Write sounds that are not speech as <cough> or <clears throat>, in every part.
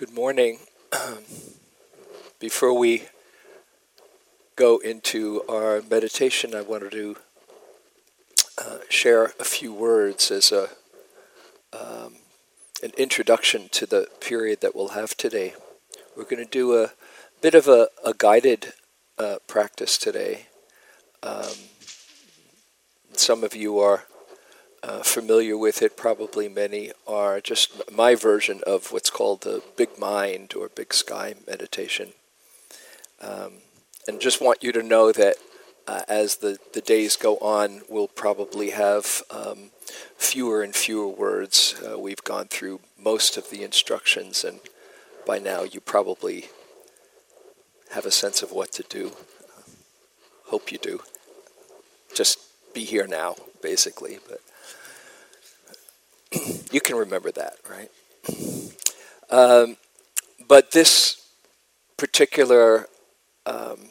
Good morning. <clears throat> Before we go into our meditation, I wanted to uh, share a few words as a um, an introduction to the period that we'll have today. We're going to do a bit of a, a guided uh, practice today. Um, some of you are uh, familiar with it, probably many are just my version of what's called the big mind or big sky meditation. Um, and just want you to know that uh, as the, the days go on, we'll probably have um, fewer and fewer words. Uh, we've gone through most of the instructions, and by now you probably have a sense of what to do. Hope you do. Just be here now, basically. But <clears throat> you can remember that, right? Um, but this particular um,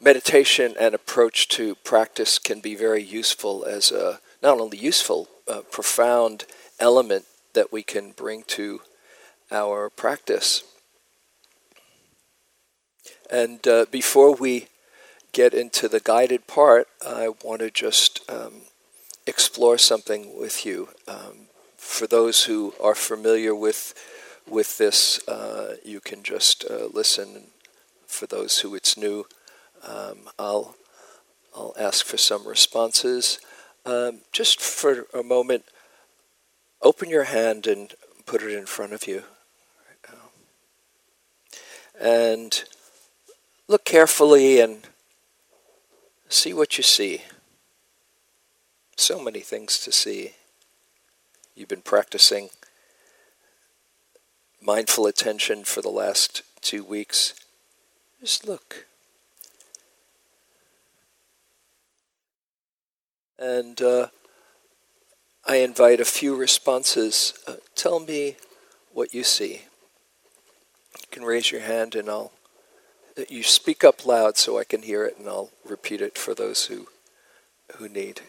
meditation and approach to practice can be very useful as a not only useful, profound element that we can bring to our practice. And uh, before we get into the guided part, I want to just um, explore something with you. Um, for those who are familiar with with this, uh, you can just uh, listen. For those who it's new, um, I'll I'll ask for some responses. Um, just for a moment, open your hand and put it in front of you right and look carefully and see what you see. So many things to see. You've been practicing mindful attention for the last two weeks. Just look. And uh, I invite a few responses. Uh, tell me what you see. You can raise your hand and I'll. You speak up loud so I can hear it, and I'll repeat it for those who who need.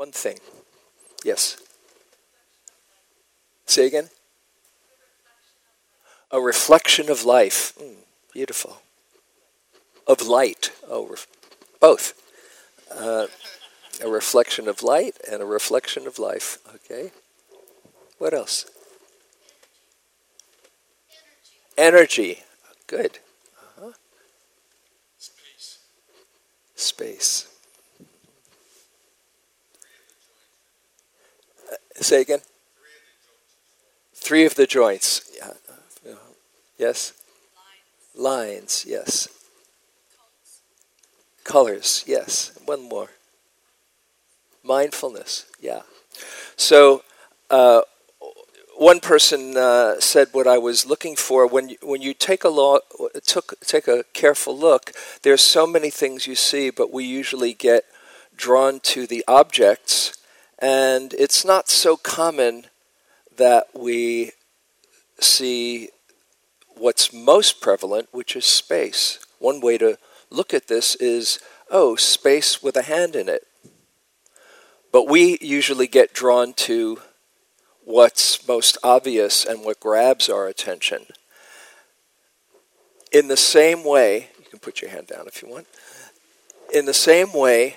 One thing. Yes. Say again. A reflection of life. Mm, beautiful. Of light. Oh, ref- both. Uh, a reflection of light and a reflection of life. Okay. What else? Energy. Energy. Good. Uh-huh. Space. Space. Say again. Three of the joints. Yeah. Yes. Lines. Yes. Colors. Yes. One more. Mindfulness. Yeah. So. Uh, one person uh, said what I was looking for. When you, when you take a lo- took take a careful look, there's so many things you see, but we usually get drawn to the objects and it's not so common that we see what's most prevalent, which is space. One way to look at this is oh, space with a hand in it. But we usually get drawn to what's most obvious and what grabs our attention. In the same way, you can put your hand down if you want. In the same way,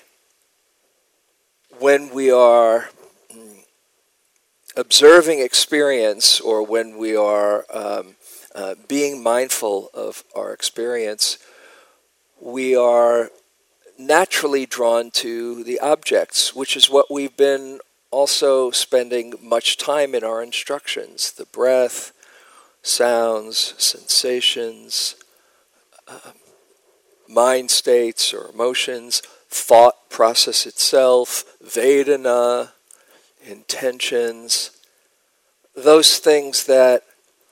when we are mm, observing experience or when we are um, uh, being mindful of our experience, we are naturally drawn to the objects, which is what we've been also spending much time in our instructions the breath, sounds, sensations, uh, mind states or emotions thought process itself, Vedana, intentions, those things that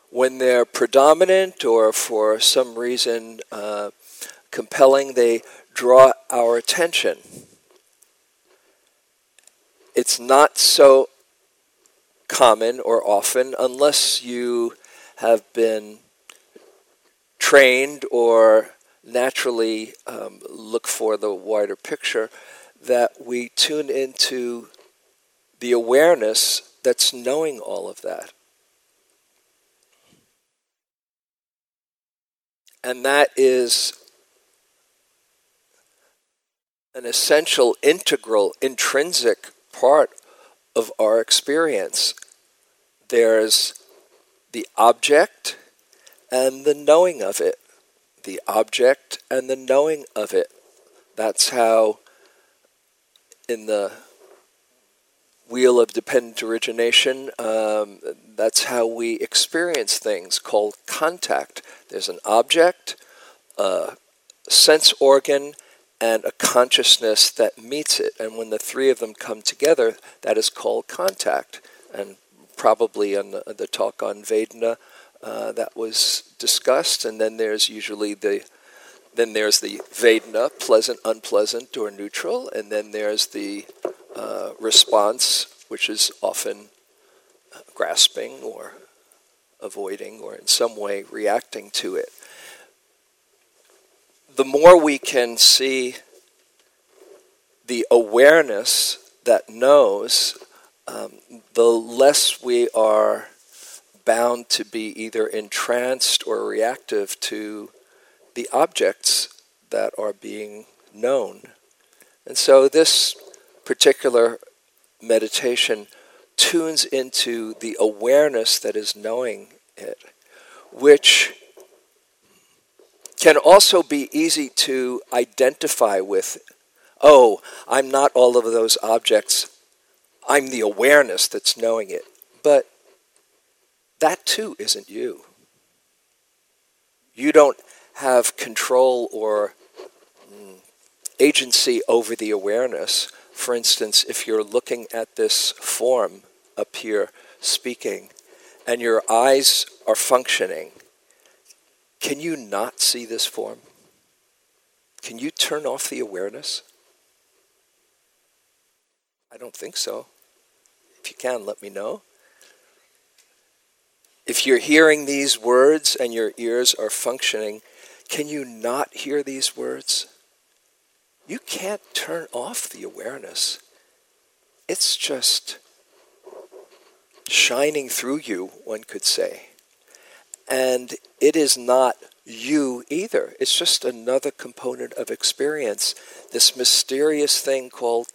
when they're predominant or for some reason uh, compelling, they draw our attention. It's not so common or often unless you have been trained or naturally um, look for the wider picture that we tune into the awareness that's knowing all of that. And that is an essential, integral, intrinsic part of our experience. There's the object and the knowing of it. The object and the knowing of it. That's how, in the wheel of dependent origination, um, that's how we experience things called contact. There's an object, a sense organ, and a consciousness that meets it. And when the three of them come together, that is called contact. And probably on the, the talk on Vedana, uh, that was discussed. And then there's usually the then there's the Vedana, pleasant, unpleasant, or neutral, and then there's the uh, response, which is often grasping or avoiding or in some way reacting to it. The more we can see the awareness that knows, um, the less we are bound to be either entranced or reactive to the objects that are being known. And so this particular meditation tunes into the awareness that is knowing it, which can also be easy to identify with. Oh, I'm not all of those objects. I'm the awareness that's knowing it. But that too isn't you. You don't have control or mm, agency over the awareness. For instance, if you're looking at this form up here speaking and your eyes are functioning, can you not see this form? Can you turn off the awareness? I don't think so. If you can, let me know. If you're hearing these words and your ears are functioning, can you not hear these words? You can't turn off the awareness. It's just shining through you, one could say. And it is not you either. It's just another component of experience. This mysterious thing called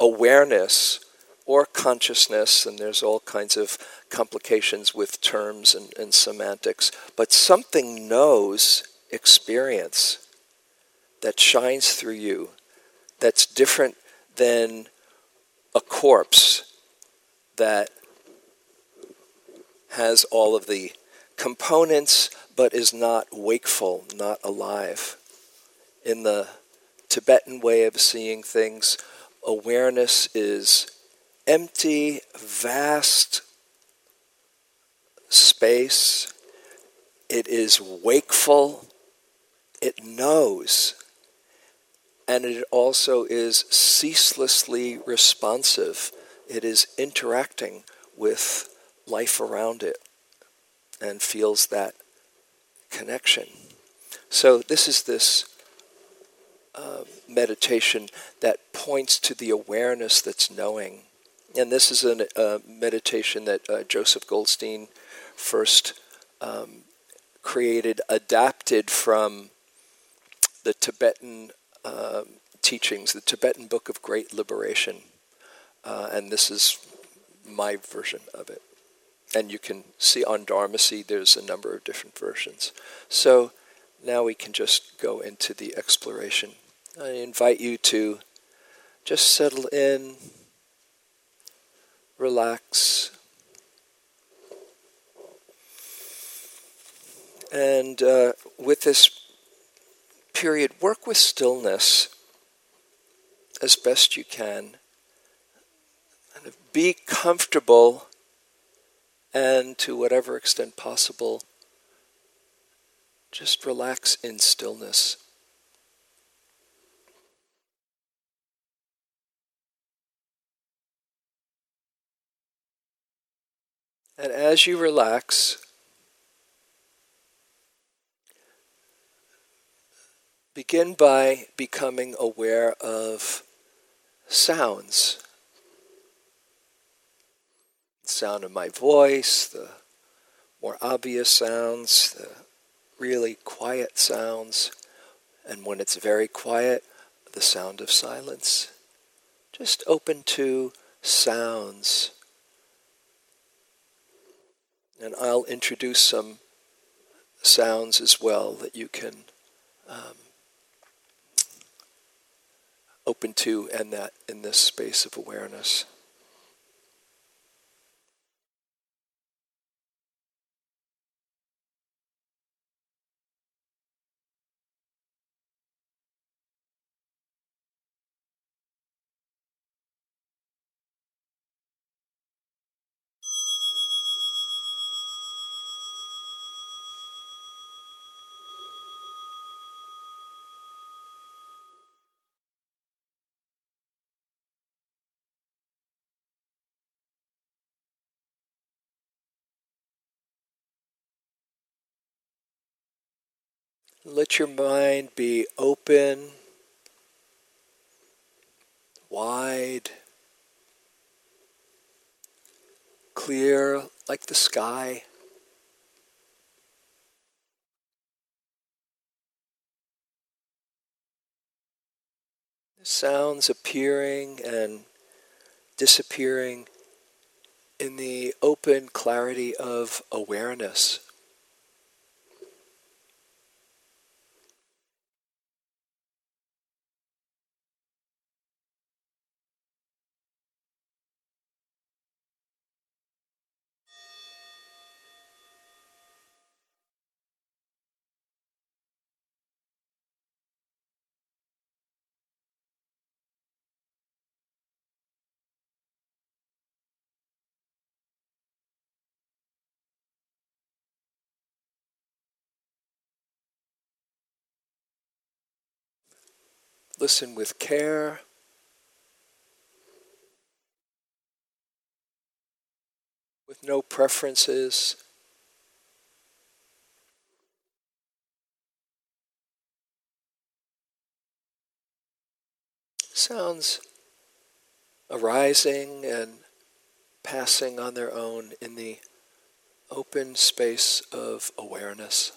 awareness or consciousness, and there's all kinds of complications with terms and, and semantics, but something knows experience that shines through you that's different than a corpse that has all of the components but is not wakeful, not alive. In the Tibetan way of seeing things, awareness is empty, vast space. It is wakeful. It knows. And it also is ceaselessly responsive. It is interacting with life around it and feels that connection. So, this is this uh, meditation that points to the awareness that's knowing. And this is a uh, meditation that uh, Joseph Goldstein first um, created, adapted from the Tibetan uh, teachings, the Tibetan Book of Great Liberation. Uh, and this is my version of it. And you can see on Dharma Seed there's a number of different versions. So now we can just go into the exploration. I invite you to just settle in, relax, and uh, with this period, work with stillness as best you can. of be comfortable and to whatever extent possible, just relax in stillness. And as you relax, begin by becoming aware of sounds. The sound of my voice, the more obvious sounds, the really quiet sounds, and when it's very quiet, the sound of silence. Just open to sounds and I'll introduce some sounds as well that you can um, open to and that in this space of awareness. Let your mind be open, wide, clear like the sky. Sounds appearing and disappearing in the open clarity of awareness. Listen with care. With no preferences. Sounds arising and passing on their own in the open space of awareness.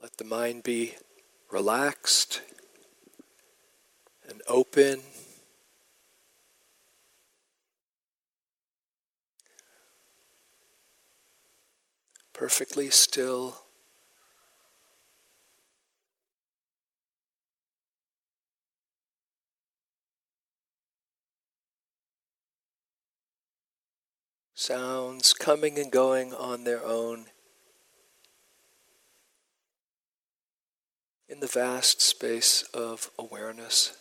Let the mind be relaxed and open. Perfectly still. Sounds coming and going on their own. In the vast space of awareness.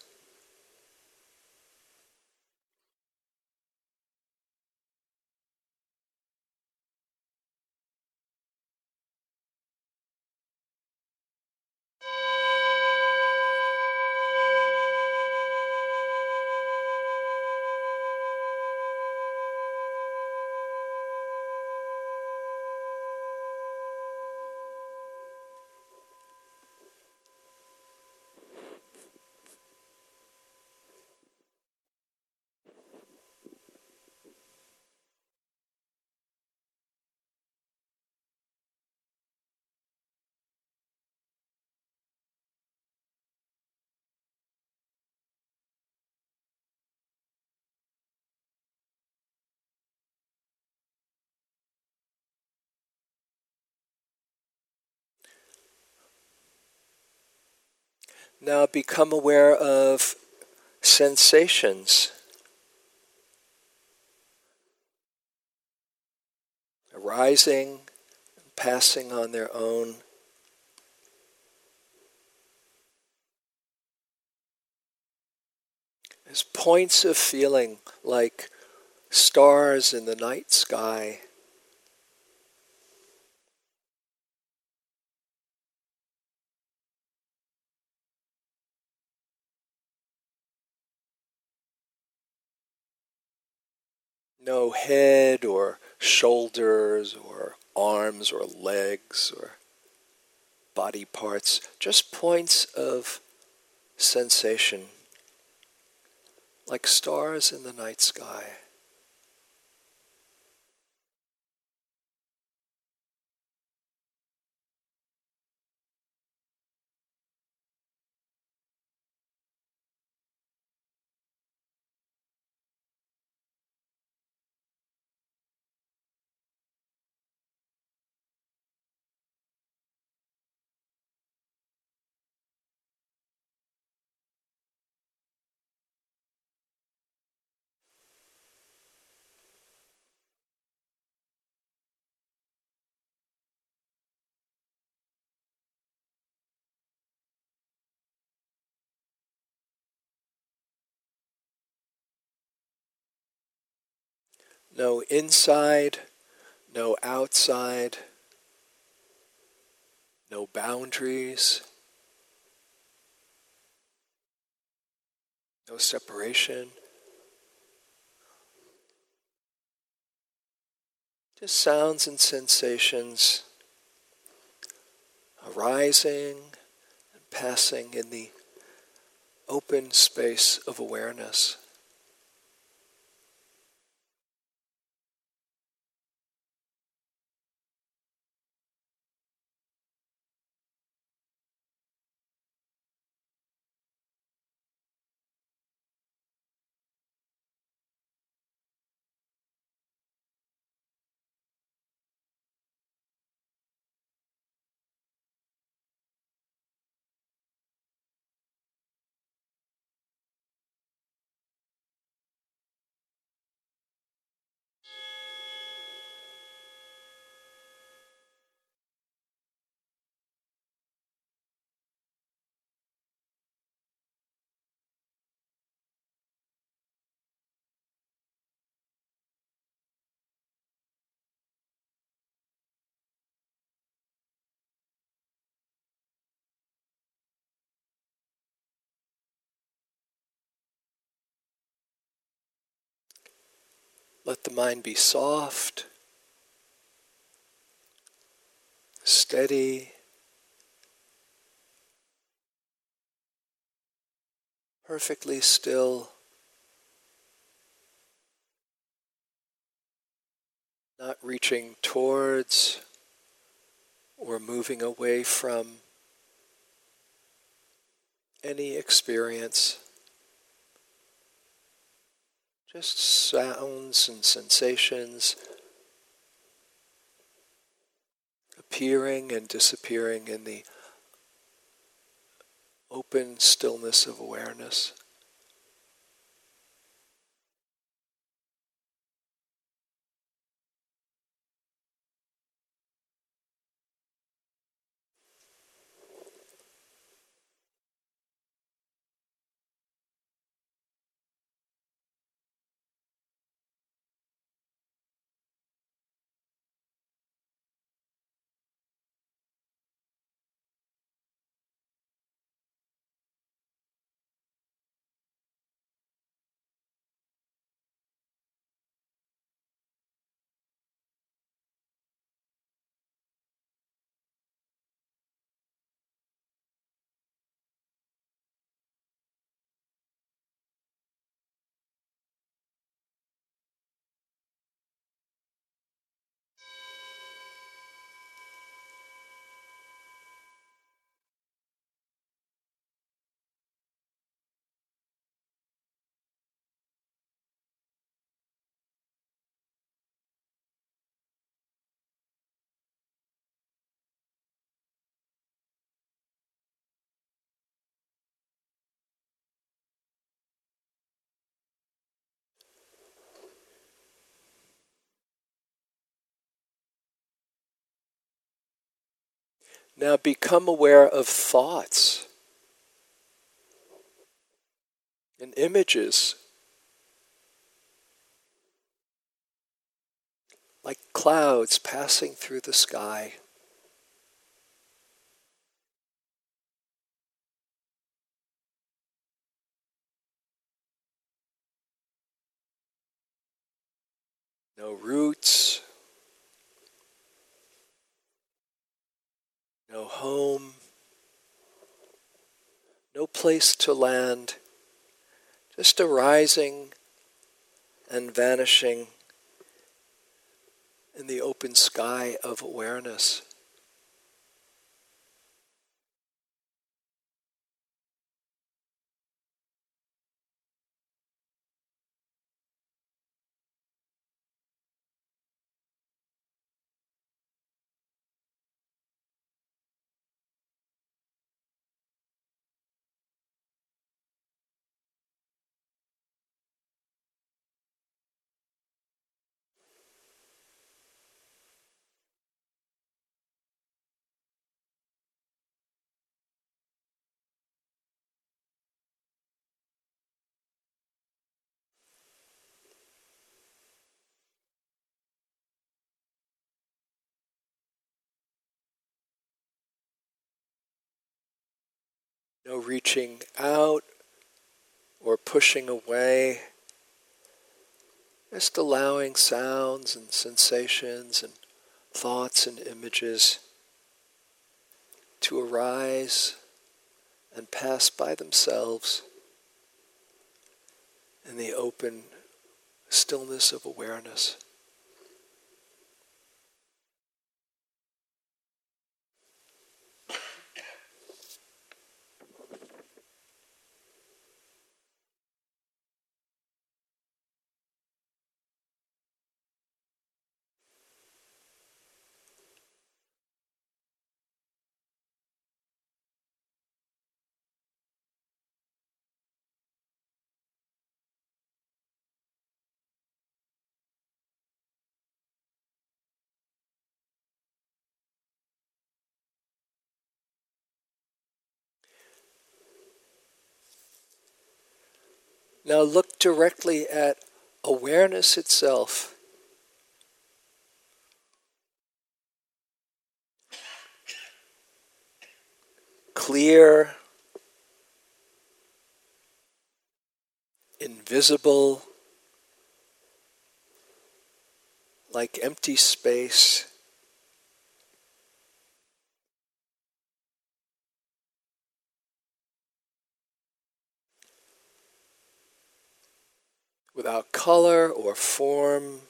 Now become aware of sensations arising and passing on their own. As points of feeling like stars in the night sky. No head or shoulders or arms or legs or body parts, just points of sensation, like stars in the night sky. No inside, no outside, no boundaries, no separation. Just sounds and sensations arising and passing in the open space of awareness. Let the mind be soft, steady, perfectly still, not reaching towards or moving away from any experience. Just sounds and sensations appearing and disappearing in the open stillness of awareness. Now become aware of thoughts and images like clouds passing through the sky. No roots, no home, no place to land, just arising and vanishing in the open sky of awareness. No reaching out or pushing away. Just allowing sounds and sensations and thoughts and images to arise and pass by themselves in the open stillness of awareness. Now look directly at awareness itself. Clear, invisible, like empty space. Without color or form.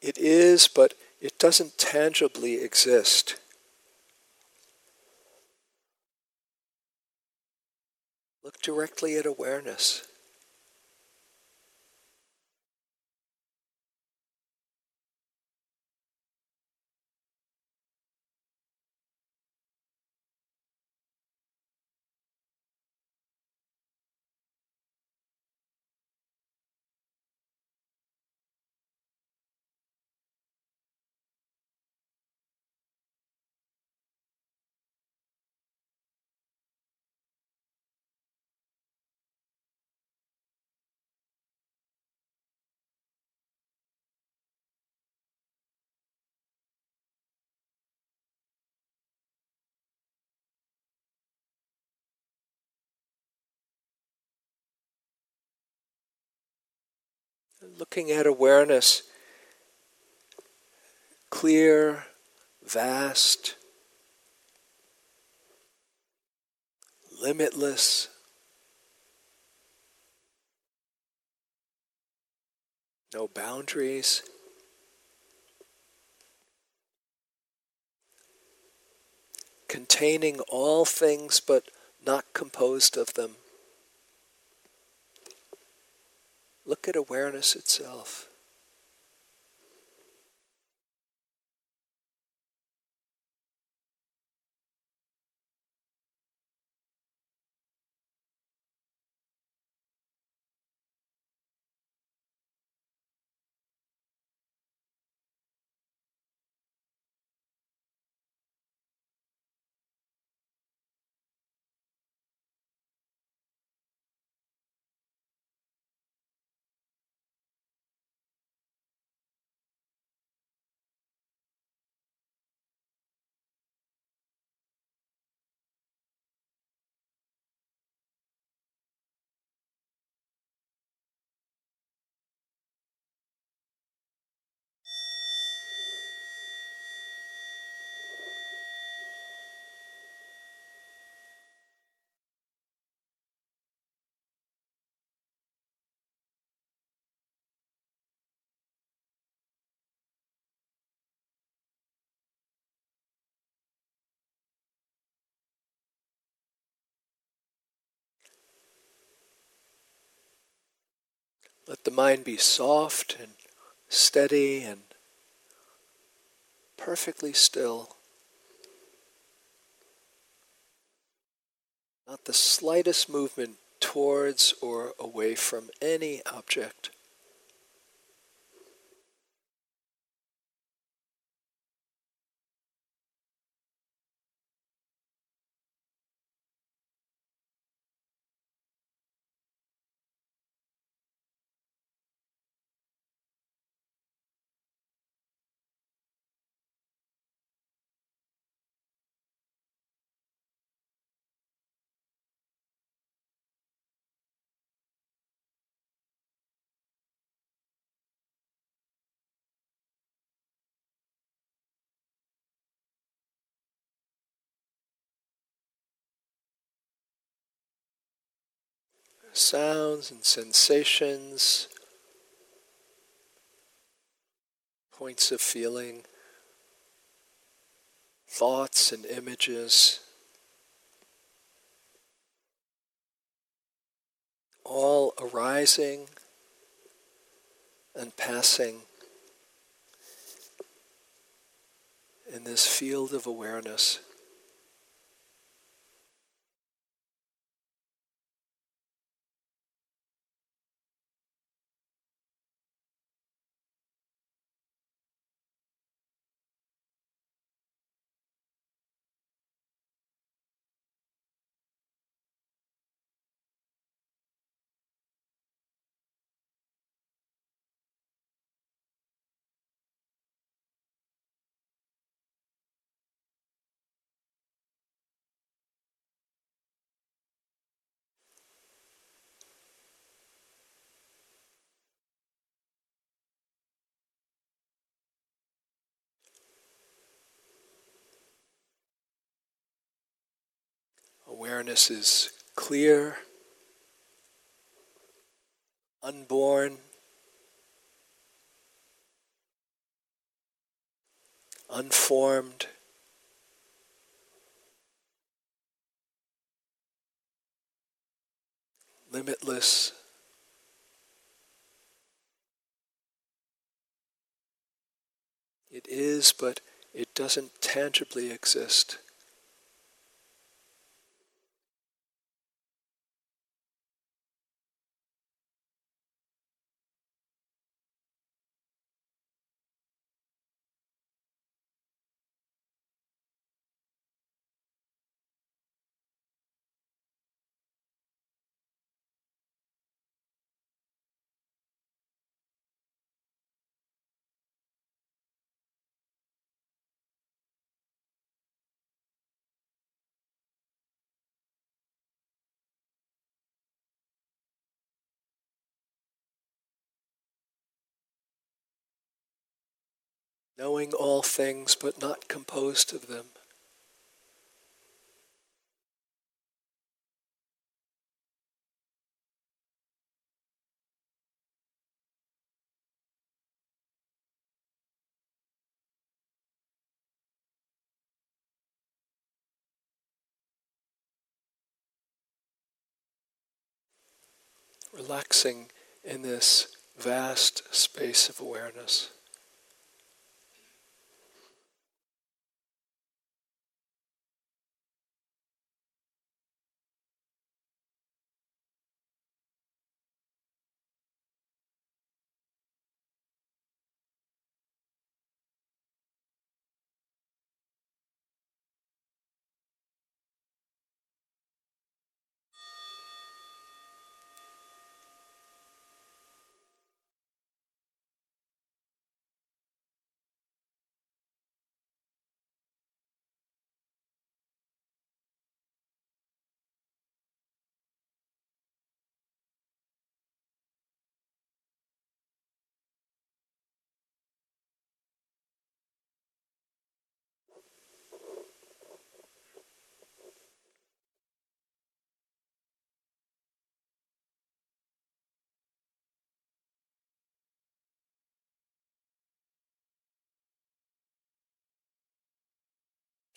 It is, but it doesn't tangibly exist. Look directly at awareness. Looking at awareness, clear, vast, limitless. No boundaries. Containing all things but not composed of them. Look at awareness itself. Let the mind be soft and steady and perfectly still. Not the slightest movement towards or away from any object. Sounds and sensations, points of feeling, thoughts and images, all arising and passing in this field of awareness. Awareness is clear, unborn, unformed. Limitless. It is, but it doesn't tangibly exist. Knowing all things but not composed of them. Relaxing in this vast space of awareness.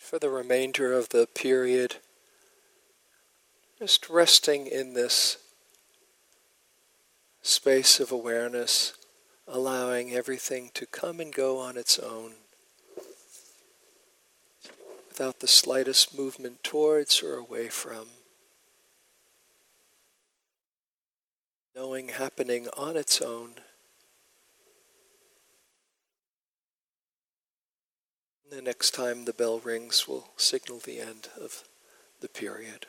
For the remainder of the period. Just resting in this space of awareness, allowing everything to come and go on its own without the slightest movement towards or away from. Knowing happening on its own. The next time the bell rings will signal the end of the period.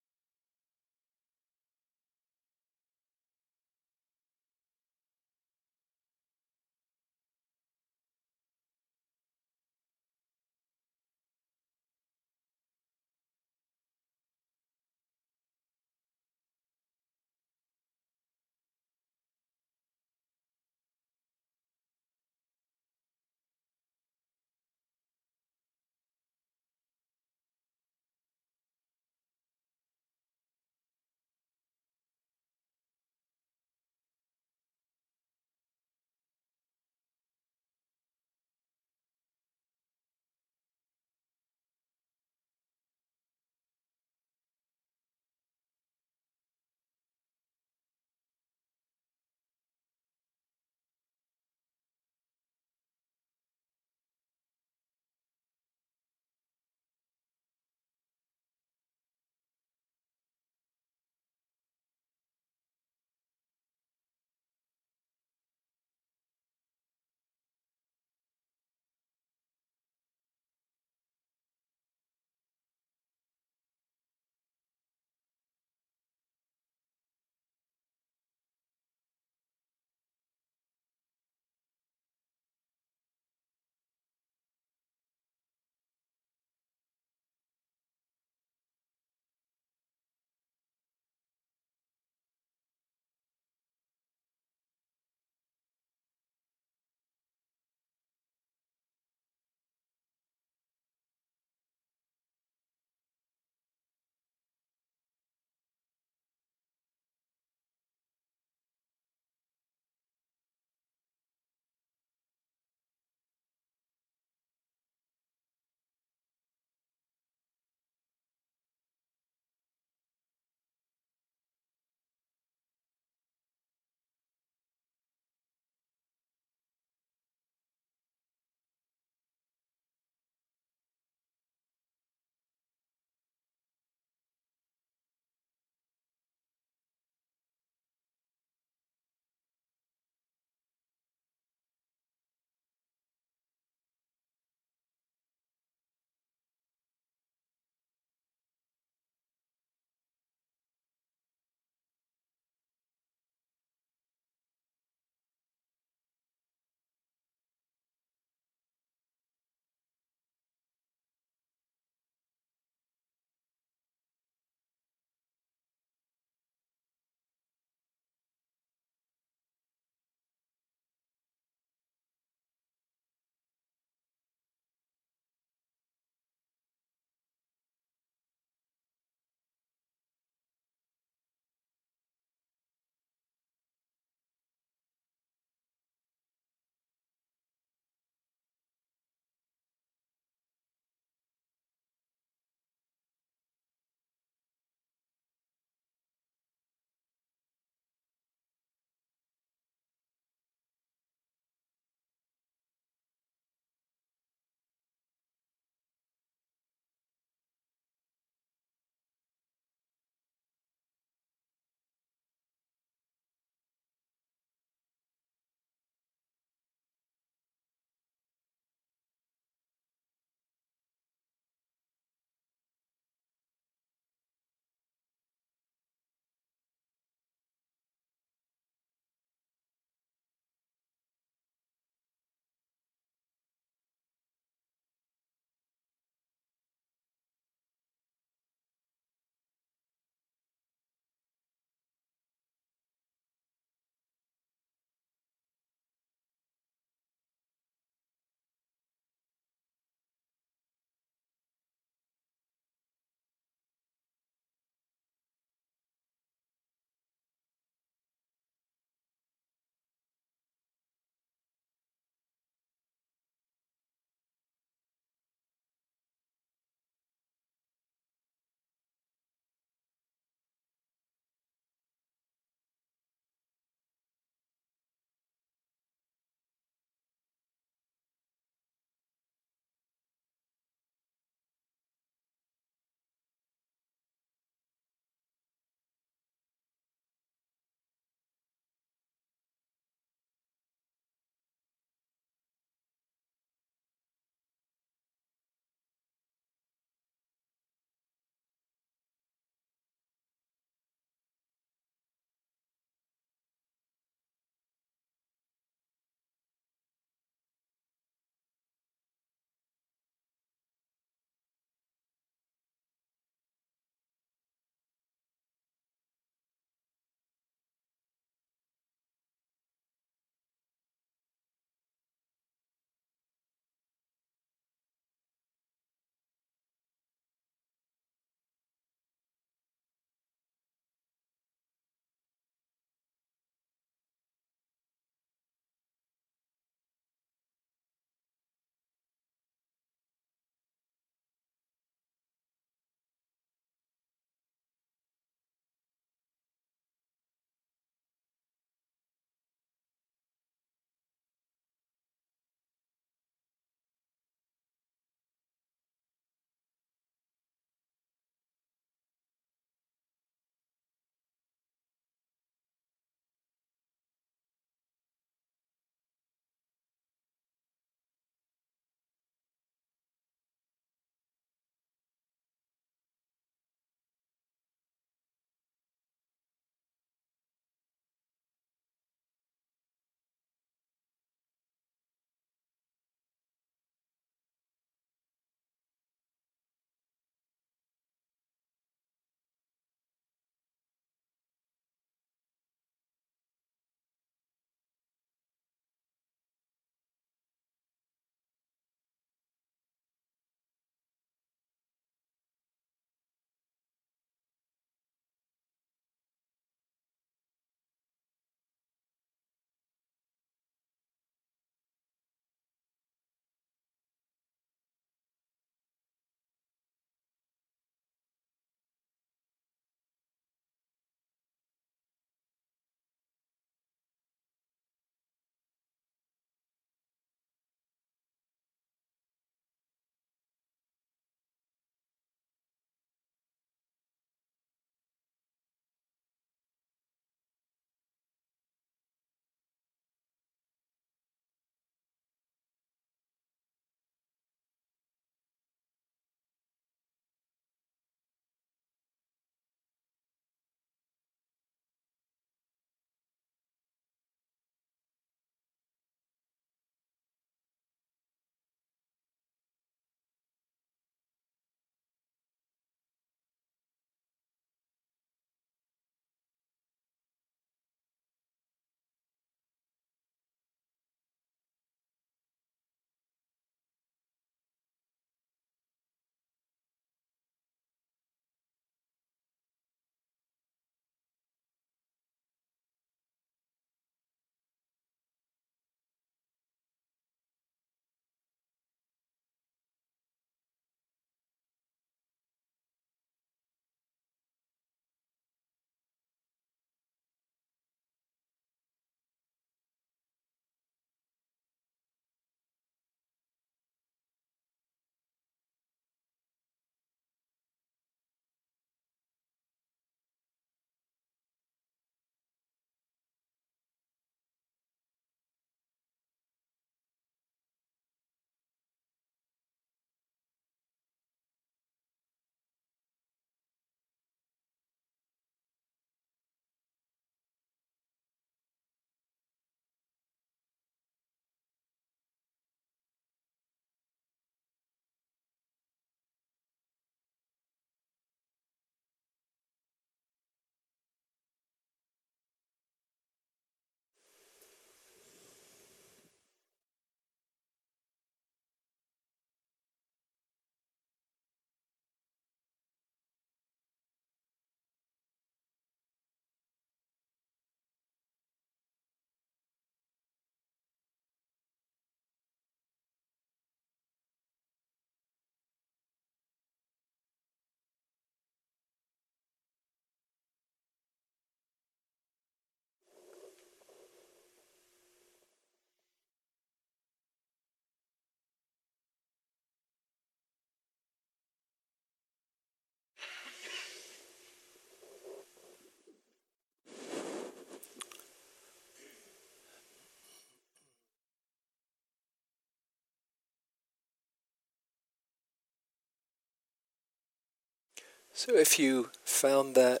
So if you found that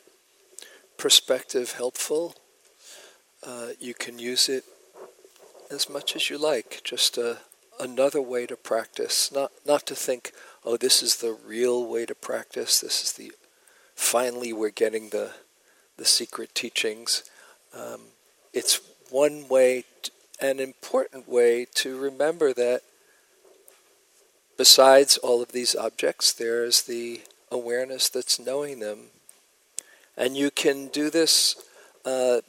perspective helpful, uh, you can use it as much as you like. Just uh, another way to practice, not not to think, oh, this is the real way to practice. This is the finally we're getting the the secret teachings. Um, it's one way, to, an important way to remember that besides all of these objects, there's the awareness that's knowing them. And you can do this uh,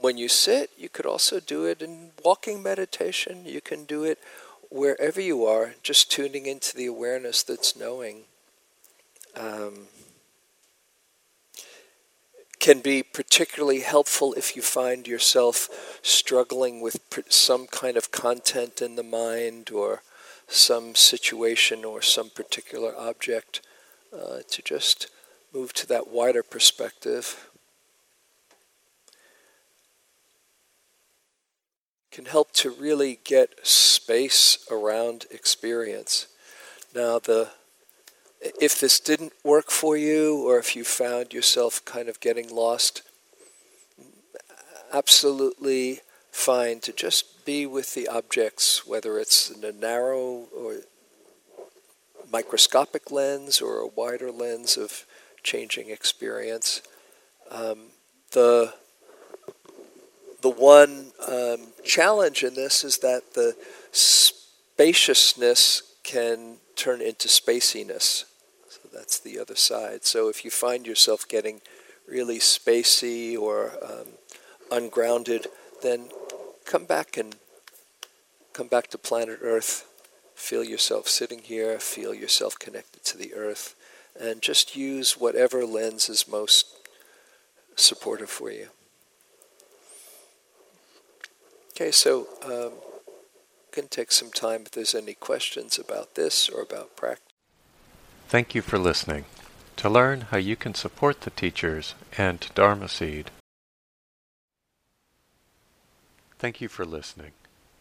when you sit. You could also do it in walking meditation. You can do it wherever you are, just tuning into the awareness that's knowing. Um, can be particularly helpful if you find yourself struggling with some kind of content in the mind or some situation or some particular object, uh, to just move to that wider perspective. Can help to really get space around experience. Now, the if this didn't work for you, or if you found yourself kind of getting lost, absolutely fine to just be with the objects, whether it's in a narrow or microscopic lens or a wider lens of changing experience. Um, the the one um, challenge in this is that the spaciousness can turn into spaciness. So that's the other side. So if you find yourself getting really spacey or um, ungrounded, then come back and come back to planet Earth. Feel yourself sitting here, feel yourself connected to the earth, and just use whatever lens is most supportive for you. Okay, so um, can take some time if there's any questions about this or about practice. Thank you for listening. To learn how you can support the teachers and Dharma Seed. Thank you for listening.